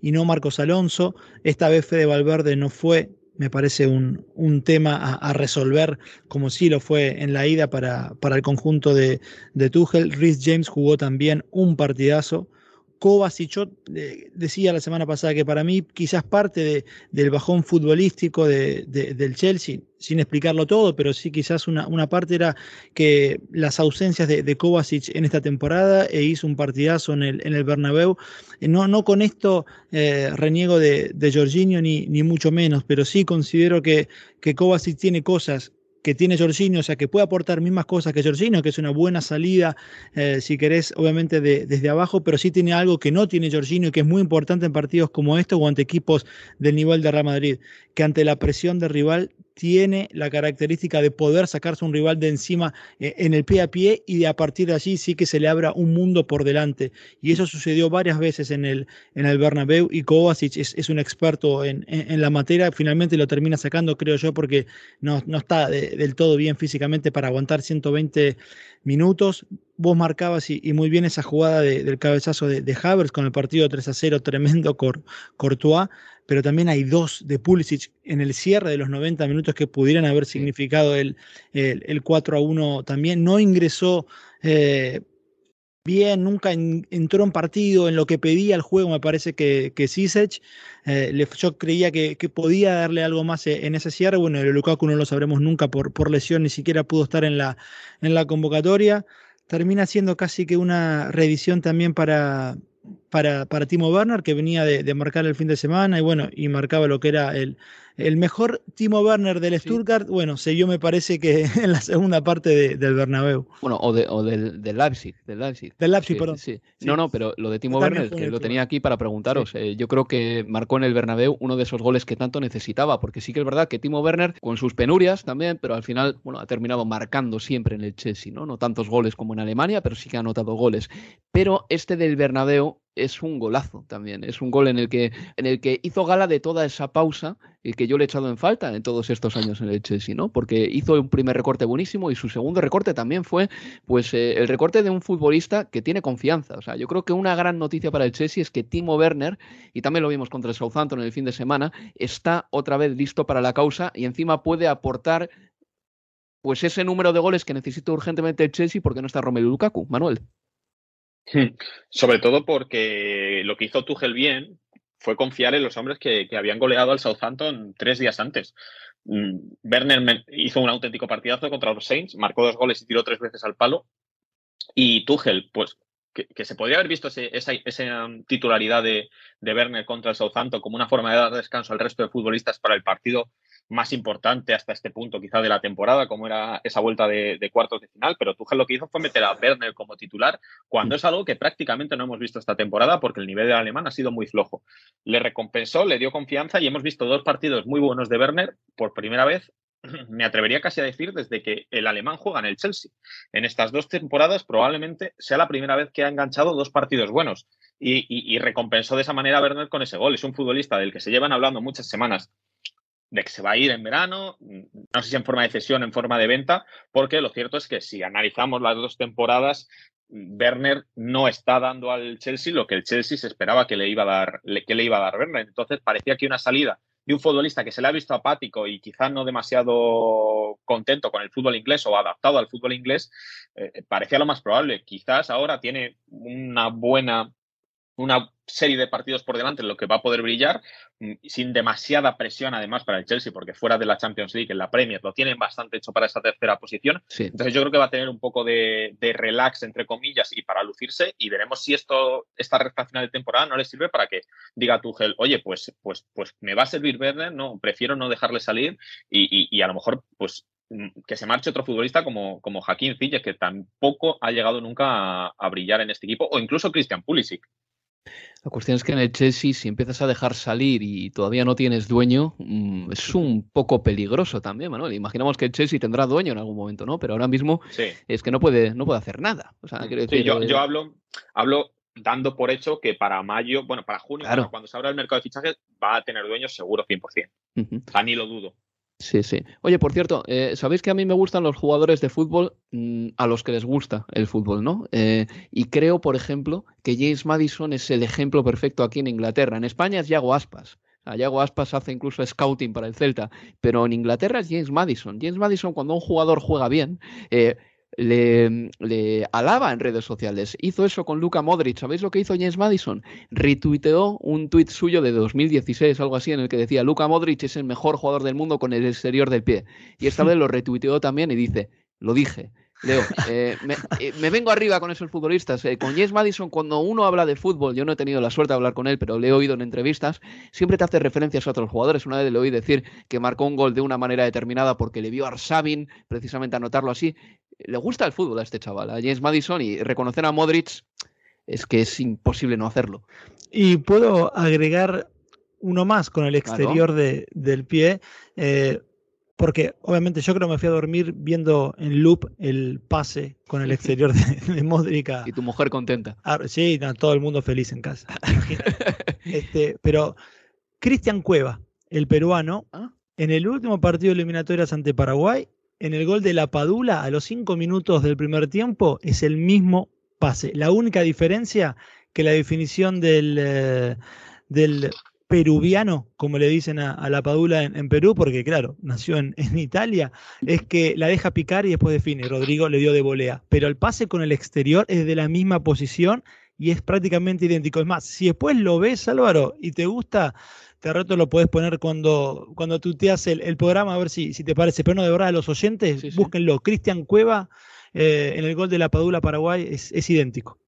y no Marcos Alonso. Esta vez Fede Valverde no fue me parece un, un tema a, resolver, como sí lo fue en la ida para, para el conjunto de, de Tuchel. Rhys James jugó también un partidazo. Kovacic, eh, decía la semana pasada que para mí quizás parte del bajón futbolístico del Chelsea, sin explicarlo todo, pero sí quizás una, una parte era que las ausencias de, Kovacic en esta temporada e hizo un partidazo en el, en el Bernabéu. Eh, no, no con esto eh, reniego de, de Jorginho ni, ni mucho menos, pero sí considero que, que Kovacic tiene cosas que tiene Jorginho, o sea, que puede aportar mismas cosas que Jorginho, que es una buena salida, eh, si querés, obviamente desde abajo, pero sí tiene algo que no tiene Jorginho y que es muy importante en partidos como estos o ante equipos del nivel de Real Madrid, que ante la presión del rival tiene la característica de poder sacarse un rival de encima eh, en el pie a pie y de a partir de allí sí que se le abra un mundo por delante. Y eso sucedió varias veces en el, en el Bernabéu y Kovacic es, un experto en, la materia, finalmente lo termina sacando, creo yo, porque no, no está del todo bien físicamente para aguantar 120 minutos. Vos marcabas y, muy bien esa jugada del cabezazo de, de, Havers con el partido 3 a 0, tremendo Cor, Courtois pero también hay dos de Pulisic en el cierre de los 90 minutos que pudieran haber significado el, el, 4 a 1 también. No ingresó eh, bien, nunca entró en partido en lo que pedía el juego, me parece que, que eh, yo creía que, podía darle algo más eh, en ese cierre. Bueno, el Lukaku no lo sabremos nunca por, por lesión, ni siquiera pudo estar en la, en la convocatoria. Termina siendo casi que una revisión también para, para, para Timo Werner, que venía de, marcar el fin de semana y bueno, y marcaba lo que era el, el mejor Timo Werner del Stuttgart, bueno, se yo me parece que en la segunda parte del Bernabéu. Bueno, o, de, o del, del, Leipzig, del Leipzig. Del Leipzig, perdón. Sí. No, no, pero lo de Timo Werner, que lo tenía aquí para preguntaros, eh, yo creo que marcó en el Bernabéu uno de esos goles que tanto necesitaba, porque sí que es verdad que Timo Werner, con sus penurias también, pero al final, bueno, ha terminado marcando siempre en el Chelsea, ¿no? No tantos goles como en Alemania, pero sí que ha anotado goles. Pero este del Bernabéu es un golazo también. Es un gol en el que, en el que hizo gala de toda esa pausa y que yo le he echado en falta en todos estos años en el Chelsea, ¿no? Porque hizo un primer recorte buenísimo y su segundo recorte también fue, pues, eh, el recorte de un futbolista que tiene confianza. O sea, yo creo que una gran noticia para el Chelsea es que Timo Werner, y también lo vimos contra el Southampton en el fin de semana, está otra vez listo para la causa y encima puede aportar pues ese número de goles que necesita urgentemente el Chelsea porque no está Romelu Lukaku. Manuel. Hmm. Sobre todo porque lo que hizo Tuchel bien fue confiar en los hombres que, habían goleado al Southampton tres días antes. Mm, Werner hizo un auténtico partidazo contra los Saints, marcó dos goles y tiró tres veces al palo. Y Tuchel, pues que, se podría haber visto esa, titularidad de, de Werner contra el Southampton como una forma de dar descanso al resto de futbolistas para el partido más importante hasta este punto quizá de la temporada, como era esa vuelta de, cuartos de final, pero Tuchel lo que hizo fue meter a Werner como titular, cuando es algo que prácticamente no hemos visto esta temporada porque el nivel del alemán ha sido muy flojo. Le recompensó, le dio confianza y hemos visto dos partidos muy buenos de Werner por primera vez me atrevería casi a decir desde que el alemán juega en el Chelsea. En estas dos temporadas probablemente sea la primera vez que ha enganchado dos partidos buenos y, y, recompensó de esa manera a Werner con ese gol. Es un futbolista del que se llevan hablando muchas semanas de que se va a ir en verano, no sé si en forma de cesión, en forma de venta, porque lo cierto es que si analizamos las dos temporadas, Werner no está dando al Chelsea lo que el Chelsea se esperaba que le iba a dar, que le iba a dar Werner. Entonces parecía que una salida de un futbolista que se le ha visto apático y quizás no demasiado contento con el fútbol inglés o adaptado al fútbol inglés, eh, parecía lo más probable. Quizás ahora tiene una buena una serie de partidos por delante en lo que va a poder brillar, mm, sin demasiada presión además para el Chelsea, porque fuera de la Champions League, en la Premier, lo tienen bastante hecho para esa tercera posición. Entonces yo creo que va a tener un poco de, relax, entre comillas, y para lucirse, y veremos si esto, esta recta final de temporada no le sirve para que diga Tuchel, oye, pues, pues, pues me va a servir Werner, no, prefiero no dejarle salir y, y a lo mejor pues mm, que se marche otro futbolista como, como Joaquín Ziyech, que tampoco ha llegado nunca a, a brillar en este equipo, o incluso Christian Pulisic. La cuestión es que en el Chelsea, si empiezas a dejar salir y todavía no tienes dueño, mm, es un poco peligroso también, Manuel. Imaginamos que el Chelsea tendrá dueño en algún momento, ¿no? Pero ahora mismo Sí. es que no puede, no puede hacer nada. O sea, quiero Sí, decir, yo, yo hablo, hablo dando por hecho que para mayo, bueno, para junio, Claro. cuando se abra el mercado de fichajes, va a tener dueños seguro 100%. Ujú. O sea, ni lo dudo. Sí, sí. Oye, por cierto, eh, sabéis que a mí me gustan los jugadores de fútbol mm, a los que les gusta el fútbol, ¿no? Eh, y creo, por ejemplo, que James Madison es el ejemplo perfecto aquí en Inglaterra. En España es Yago Aspas. Yago Aspas hace incluso scouting para el Celta, pero en Inglaterra es James Madison. James Madison, cuando un jugador juega bien, eh, le, le alaba en redes sociales. Hizo eso con Luka Modric. ¿Sabéis lo que hizo James Madison? Retuiteó un tuit suyo de 2016, algo así, en el que decía Luka Modric es el mejor jugador del mundo con el exterior del pie. Y esta vez lo retuiteó también y dice, lo dije. Leo, eh, me, eh, me vengo arriba con esos futbolistas. Eh, con James Madison, cuando uno habla de fútbol, yo no he tenido la suerte de hablar con él, pero le he oído en entrevistas, siempre te hace referencias a otros jugadores. Una vez le oí decir que marcó un gol de una manera determinada porque le vio a Arsabin precisamente anotarlo así. Le gusta el fútbol a este chaval, a James Madison, y reconocer a Modric es que es imposible no hacerlo. Y puedo agregar uno más con el Claro. exterior de- del pie, eh, porque obviamente yo creo que me fui a dormir viendo en loop el pase con el exterior de, de Modric a- Y tu mujer contenta. Ah, sí, no, todo el mundo feliz en casa. Este, pero Cristian Cueva, el peruano, Ah. en el último partido de eliminatorias ante Paraguay, en el gol de la Padula, a los cinco minutos del primer tiempo, es el mismo pase. La única diferencia que la definición del, eh, del peruviano, como le dicen a, la Padula en, en Perú, porque claro, nació en, en Italia, es que la deja picar y después define. Rodrigo le dio de volea. Pero el pase con el exterior es de la misma posición y es prácticamente idéntico. Es más, si después lo ves, Álvaro, y te gusta, te reto lo puedes poner cuando, cuando tuteas el, el programa, a ver si, si te parece. Pero no, de verdad, a los oyentes, búsquenlo. Cristian Cueva eh, en el gol de la Padula Paraguay es, es idéntico.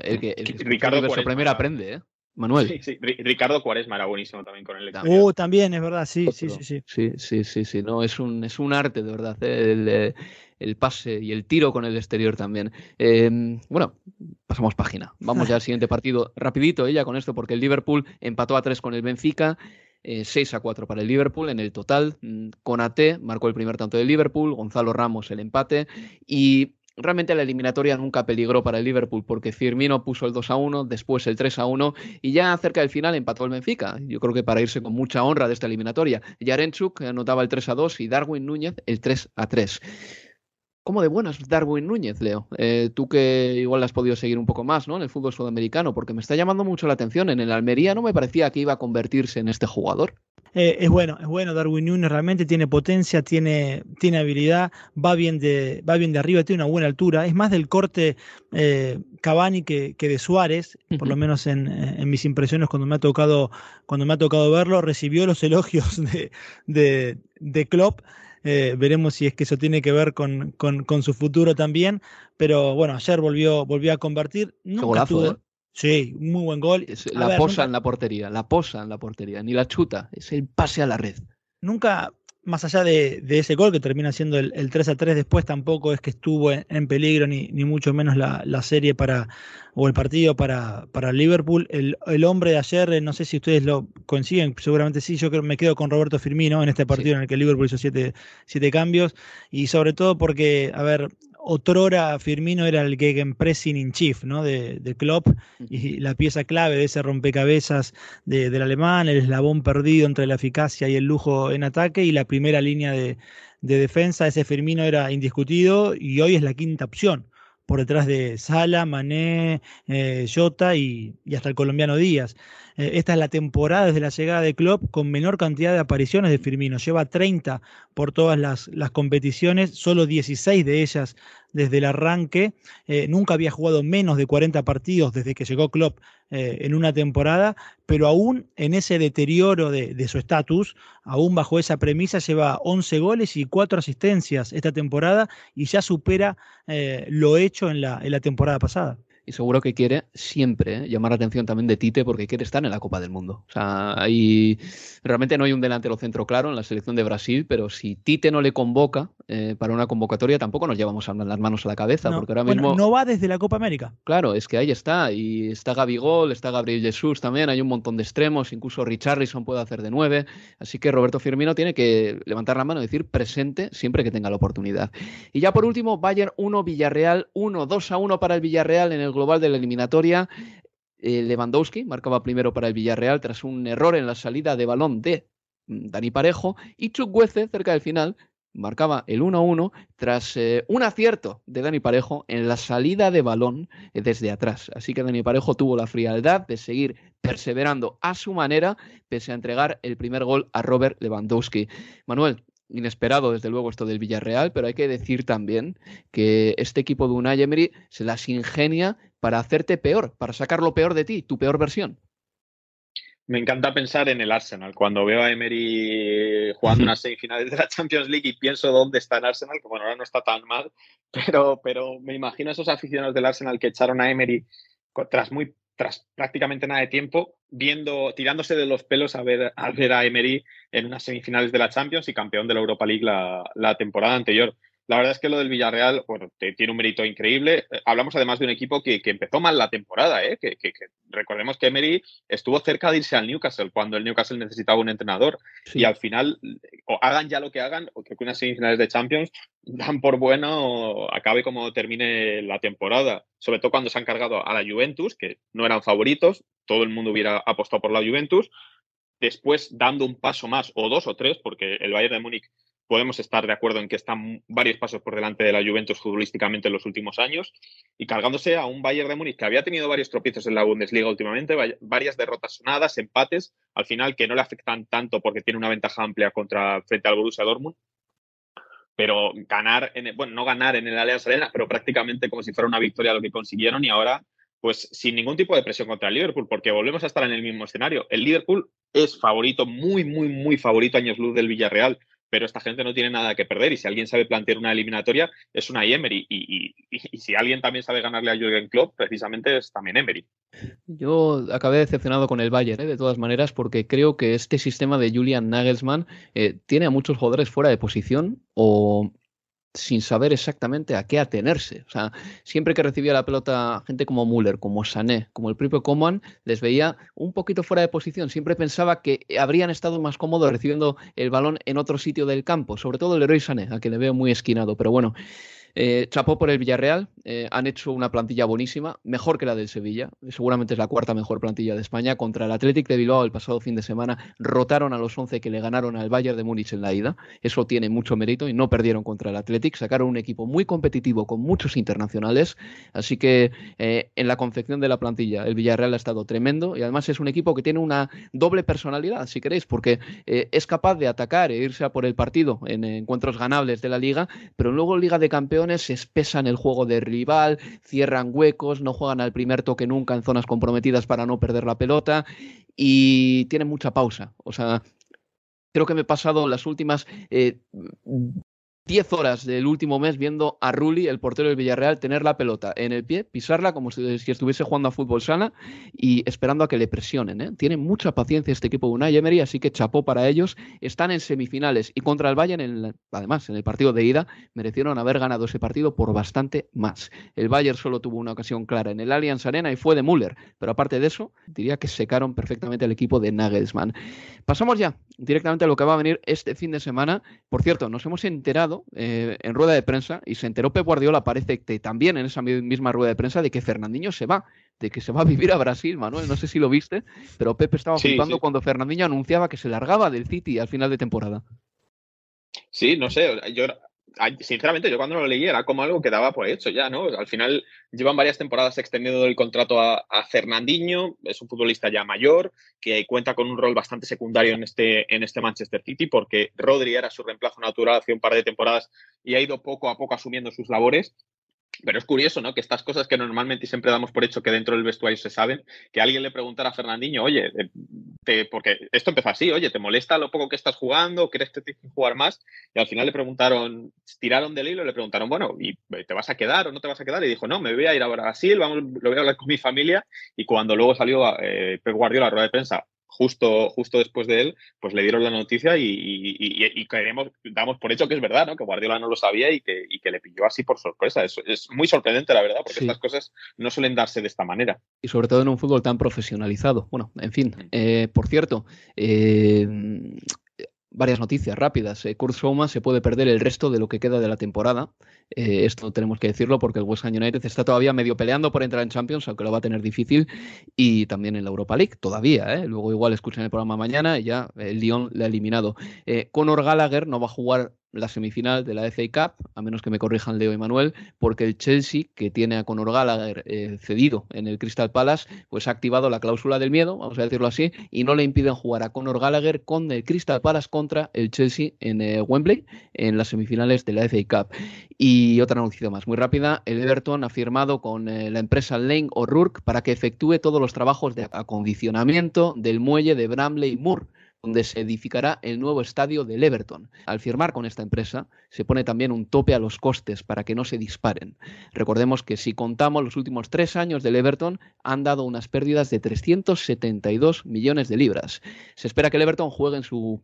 El que, el que Ricardo Cuaresma. Premier aprende, ¿eh? Manuel. Sí, sí. Ri- Ricardo Cuaresma era buenísimo también con el exterior. Oh, también, es verdad, sí, sí, sí, sí. Sí, sí, sí, sí. No, es un, es un arte, de verdad, ¿eh? el, eh, el pase y el tiro con el exterior también. Eh, bueno, pasamos página. Vamos ya al siguiente partido. Rapidito ella con esto, porque el Liverpool empató a 3 con el Benfica. eh, 6 a 4 para el Liverpool en el total. Mm, Conate marcó el primer tanto del Liverpool, Gonzalo Ramos el empate y realmente la eliminatoria nunca peligró para el Liverpool porque Firmino puso el 2 a 1, después el 3 a 1 y ya cerca del final empató el Benfica. Yo creo que para irse con mucha honra de esta eliminatoria. Yarenchuk anotaba el 3 a 2 y Darwin Núñez el 3 a 3. ¿Cómo de buenas Darwin Núñez, Leo? Eh, tú que igual la has podido seguir un poco más ¿no? en el fútbol sudamericano, porque me está llamando mucho la atención. En el Almería no me parecía que iba a convertirse en este jugador. Eh, es bueno, es bueno Darwin Núñez, realmente tiene potencia, tiene, tiene habilidad, va bien, de, va bien de arriba, tiene una buena altura. Es más del corte eh, Cavani que, que de Suárez, por lo menos en, en, mis impresiones cuando me ha tocado, cuando me ha tocado verlo, recibió los elogios de, de, de Klopp. Eh, veremos si es que eso tiene que ver con, con, con, su futuro también. Pero bueno, ayer volvió, volvió a convertir. Nunca golazo, tuvo, ¿eh? Sí, muy buen gol. Es, la ver, posa nunca... en la portería, la posa en la portería, ni la chuta, es el pase a la red. Nunca, más allá de, de ese gol que termina siendo el, el, 3 a 3 después, tampoco es que estuvo en, en peligro, ni, ni, mucho menos la, la, serie para, o el partido para, para Liverpool. El, el, hombre de ayer, eh, no sé si ustedes lo coinciden, seguramente sí, yo creo me quedo con Roberto Firmino en este partido sí. en el que Liverpool hizo siete, siete cambios, y sobre todo porque, a ver, otrora Firmino era el Gegenpressing in chief ¿no? de, de Klopp y la pieza clave de ese rompecabezas de, del alemán, el eslabón perdido entre la eficacia y el lujo en ataque y la primera línea de, de defensa, ese Firmino era indiscutido y hoy es la quinta opción por detrás de Sala, Mané, eh, Jota y, hasta el colombiano Díaz. Eh, esta es la temporada desde la llegada de Klopp con menor cantidad de apariciones de Firmino. Lleva 30 por todas las competiciones, solo 16 de ellas desde el arranque. Eh, nunca había jugado menos de 40 partidos desde que llegó Klopp eh, en una temporada, pero aún en ese deterioro de, su estatus, aún bajo esa premisa, lleva 11 goles y 4 asistencias esta temporada y ya supera eh, lo hecho en la, en la temporada pasada y seguro que quiere siempre ¿eh? llamar la atención también de Tite porque quiere estar en la Copa del Mundo. O sea, hay, realmente no hay un delantero centro claro en la selección de Brasil, pero si Tite no le convoca, eh, para una convocatoria, tampoco nos llevamos las manos a la cabeza, No, porque ahora bueno, mismo... no va desde la Copa América. Claro, es que ahí está. Y está Gabigol, está Gabriel Jesús también. Hay un montón de extremos. Incluso Richarlison puede hacer de nueve. Así que Roberto Firmino tiene que levantar la mano y decir presente siempre que tenga la oportunidad. Y ya por último, Bayern 1, Villarreal 1, 2 a 1 para el Villarreal en el global de la eliminatoria. Eh, Lewandowski marcaba primero para el Villarreal tras un error en la salida de balón de mm, Dani Parejo. Y Chukwueze, cerca del final, marcaba el 1-1 tras eh, un acierto de Dani Parejo en la salida de balón eh, desde atrás. Así que Dani Parejo tuvo la frialdad de seguir perseverando a su manera, pese a entregar el primer gol a Robert Lewandowski. Manuel, inesperado desde luego esto del Villarreal, pero hay que decir también que este equipo de Unai Emery se las ingenia para hacerte peor, para sacar lo peor de ti, tu peor versión. Me encanta pensar en el Arsenal. Cuando veo a Emery jugando unas semifinales de la Champions League y pienso dónde está el Arsenal, que bueno, ahora no está tan mal, pero, pero me imagino a esos aficionados del Arsenal que echaron a Emery tras muy tras prácticamente nada de tiempo, viendo, tirándose de los pelos a ver, a ver a Emery en unas semifinales de la Champions y campeón de la Europa League la, la temporada anterior. La verdad es que lo del Villarreal, bueno, tiene un mérito increíble. Eh, Hablamos además de un equipo que, que empezó mal la temporada, ¿eh? que, que- que recordemos que Emery estuvo cerca de irse al Newcastle cuando el Newcastle necesitaba un entrenador. Y al final, o hagan ya lo que hagan, o creo que unas semifinales de Champions dan por bueno acabe como termine la temporada. Sobre todo cuando se han cargado a la Juventus, que no eran favoritos, todo el mundo hubiera apostado por la Juventus. Después, dando un paso más, o dos o tres, porque el Bayern de Múnich podemos estar de acuerdo en que están varios pasos por delante de la Juventus futbolísticamente en los últimos años y cargándose a un Bayern de Múnich que había tenido varios tropiezos en la Bundesliga últimamente, varias derrotas sonadas, empates, al final que no le afectan tanto porque tiene una ventaja amplia contra frente al Borussia Dortmund. Pero ganar, en el- bueno, no ganar en el Allianz Arena, pero prácticamente como si fuera una victoria lo que consiguieron y ahora pues sin ningún tipo de presión contra el Liverpool, porque volvemos a estar en el mismo escenario. El Liverpool es favorito, muy, muy, muy favorito años luz del Villarreal, pero esta gente no tiene nada que perder y si alguien sabe plantear una eliminatoria es una Emery y, si alguien también sabe ganarle a Jürgen Klopp, precisamente es también Emery. Yo acabé decepcionado con el Bayern, ¿eh? de todas maneras, porque creo que este sistema de Julian Nagelsmann eh, tiene a muchos jugadores fuera de posición o sin saber exactamente a qué atenerse. O sea, siempre que recibía la pelota gente como Müller, como Sané, como el propio Coman, les veía un poquito fuera de posición. Siempre pensaba que habrían estado más cómodos recibiendo el balón en otro sitio del campo, sobre todo el héroe Sané, a que le veo muy esquinado. Pero bueno, eh, chapó por el Villarreal, eh, han hecho una plantilla buenísima, mejor que la del Sevilla, seguramente es la cuarta mejor plantilla de España. Contra el Athletic de Bilbao el pasado fin de semana rotaron a los 11 que le ganaron al Bayern de Múnich en la ida, eso tiene mucho mérito y no perdieron contra el Athletic, sacaron un equipo muy competitivo con muchos internacionales, así que eh, en la confección de la plantilla el Villarreal ha estado tremendo y además es un equipo que tiene una doble personalidad, si queréis, porque es capaz de atacar e irse a por el partido en encuentros ganables de la liga, pero luego Liga de Campeones se espesan el juego de rival, cierran huecos, no juegan al primer toque nunca en zonas comprometidas para no perder la pelota y tienen mucha pausa. O sea, creo que me he pasado las últimas eh, 10 horas del último mes viendo a Rulli, el portero del Villarreal, tener la pelota en el pie, pisarla como si, estuviese jugando a fútbol sana y esperando a que le presionen. ¿eh? Tienen mucha paciencia este equipo de Unai Emery, así que chapó para ellos. Están en semifinales y contra el Bayern, en la- además, en el partido de ida, merecieron haber ganado ese partido por bastante más. El Bayern solo tuvo una ocasión clara en el Allianz Arena y fue de Müller, pero aparte de eso, diría que secaron perfectamente al equipo de Nagelsmann. Pasamos ya directamente a lo que va a venir este fin de semana. Por cierto, nos hemos enterado eh, en rueda de prensa, y se enteró Pep Guardiola, parece que también en esa mi- misma rueda de prensa, de que Fernandinho se va, de que se va a vivir a Brasil, Manuel. No sé si lo viste, pero Pep estaba Sí, flipando sí. cuando Fernandinho anunciaba que se largaba del City al final de temporada. Sí, no sé, yo sinceramente yo cuando lo leí era como algo que daba por hecho ya, ¿no? Al final llevan varias temporadas extendiendo el contrato a, a Fernandinho, es un futbolista ya mayor que cuenta con un rol bastante secundario en este, en este Manchester City porque Rodri era su reemplazo natural hace un par de temporadas y ha ido poco a poco asumiendo sus labores. Pero es curioso, ¿no? Que estas cosas que normalmente siempre damos por hecho que dentro del vestuario se saben, que alguien le preguntara a Fernandinho, oye, eh, porque esto empezó así, oye, ¿te molesta lo poco que estás jugando? ¿Crees que tienes que jugar más? Y al final le preguntaron, tiraron del hilo le preguntaron, bueno, ¿y te vas a quedar o no te vas a quedar? Y dijo, no, me voy a ir a Brasil, vamos, lo voy a hablar con mi familia. Y cuando luego salió eh, la rueda de prensa justo, justo después de él, pues le dieron la noticia y, queremos, damos por hecho que es verdad, ¿no? Que Guardiola no lo sabía y que, que le pilló así por sorpresa. Es, es muy sorprendente, la verdad, porque estas cosas no suelen darse de esta manera. Y sobre todo en un fútbol tan profesionalizado. Bueno, en fin, mm. eh, por cierto, eh, varias noticias rápidas. Eh, Kurt Souma se puede perder el resto de lo que queda de la temporada. Eh, esto tenemos que decirlo porque el West Ham United está todavía medio peleando por entrar en Champions, aunque lo va a tener difícil, y también en la Europa League, todavía. ¿eh? Luego igual escuchan el programa mañana y ya el Lyon le ha eliminado. Conor Gallagher no va a jugar la semifinal de la FA Cup, a menos que me corrijan Leo y Manuel, porque el Chelsea, que tiene a Conor Gallagher eh, cedido en el Crystal Palace, pues ha activado la cláusula del miedo, vamos a decirlo así, y no le impiden jugar a Conor Gallagher con el Crystal Palace contra el Chelsea en eh, Wembley en las semifinales de la FA Cup. Y otra noticia más, muy rápida, el Everton ha firmado con eh, la empresa Lane O'Rourke para que efectúe todos los trabajos de acondicionamiento del muelle de Bramley Moore donde se edificará el nuevo estadio del Everton. Al firmar con esta empresa, se pone también un tope a los costes para que no se disparen. Recordemos que si contamos los últimos tres años del Everton, han dado unas pérdidas de 372 millones de libras. Se espera que el Everton juegue en su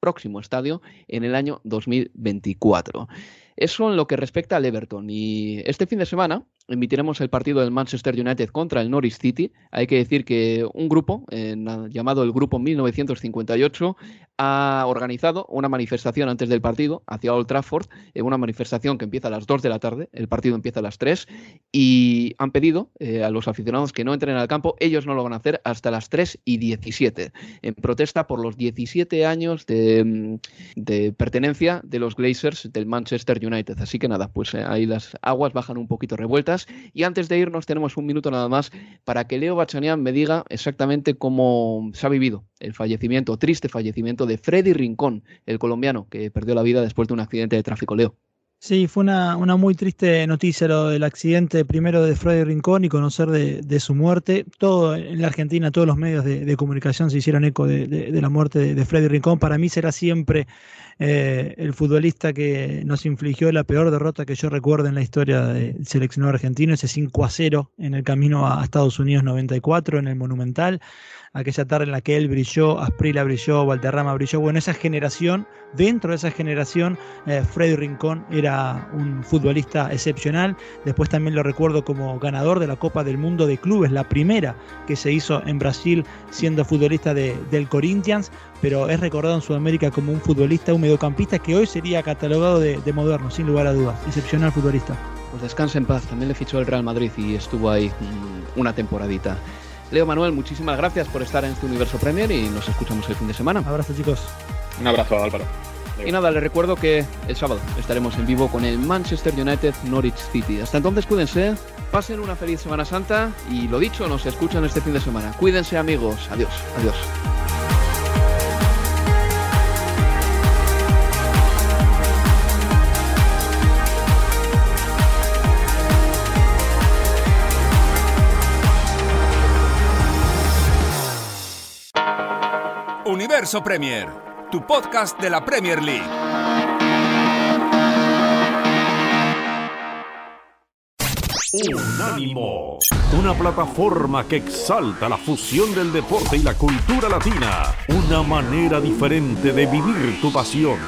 próximo estadio en el año 2024. Eso en lo que respecta al Everton. Y este fin de semana emitiremos el partido del Manchester United contra el Norwich City. Hay que decir que un grupo, llamado el Grupo 1958, ha organizado una manifestación antes del partido hacia Old Trafford, eh, una manifestación que empieza a las 2 de la tarde, el partido empieza a las 3, y han pedido eh, a los aficionados que no entren al campo, ellos no lo van a hacer hasta las 3 y 17, en protesta por los 17 años de, mm, de pertenencia de los Glazers del Manchester United. Así que nada, pues eh, ahí las aguas bajan un poquito revueltas y antes de irnos tenemos un minuto nada más para que Leo Bachanian me diga exactamente cómo se ha vivido el fallecimiento, triste fallecimiento de Freddy Rincón, el colombiano que perdió la vida después de un accidente de tráfico. Leo. Sí, fue una, muy triste noticia lo del accidente primero de Freddy Rincón y conocer de, su muerte. Todo en la Argentina, todos los medios de, comunicación se hicieron eco de, la muerte de, Freddy Rincón. Para mí será siempre eh, el futbolista que nos infligió la peor derrota que yo recuerdo en la historia del seleccionado argentino, ese 5 a 0 en el camino a Estados Unidos 94 en el Monumental aquella tarde en la que él brilló, Asprila brilló, Valterrama brilló. Bueno, esa generación, dentro de esa generación, eh, Freddy Rincón era un futbolista excepcional. Después también lo recuerdo como ganador de la Copa del Mundo de Clubes, la primera que se hizo en Brasil siendo futbolista del Corinthians, pero es recordado en Sudamérica como un futbolista, un mediocampista que hoy sería catalogado de, moderno, sin lugar a dudas. Excepcional futbolista. Pues descansa en paz, también le fichó el Real Madrid y estuvo ahí mm, una temporadita. Leo Manuel, muchísimas gracias por estar en este Universo Premier y nos escuchamos el fin de semana. Un abrazo, chicos. Un abrazo, Álvaro. Y nada, les recuerdo que el sábado estaremos en vivo con el Manchester United Norwich City. Hasta entonces, cuídense, pasen una feliz Semana Santa y lo dicho, nos escuchan este fin de semana. Cuídense, amigos. Adiós, adiós. Universo Premier, tu podcast de la Premier League. Unánimo, una plataforma que exalta la fusión del deporte y la cultura latina, una manera diferente de vivir tu pasión.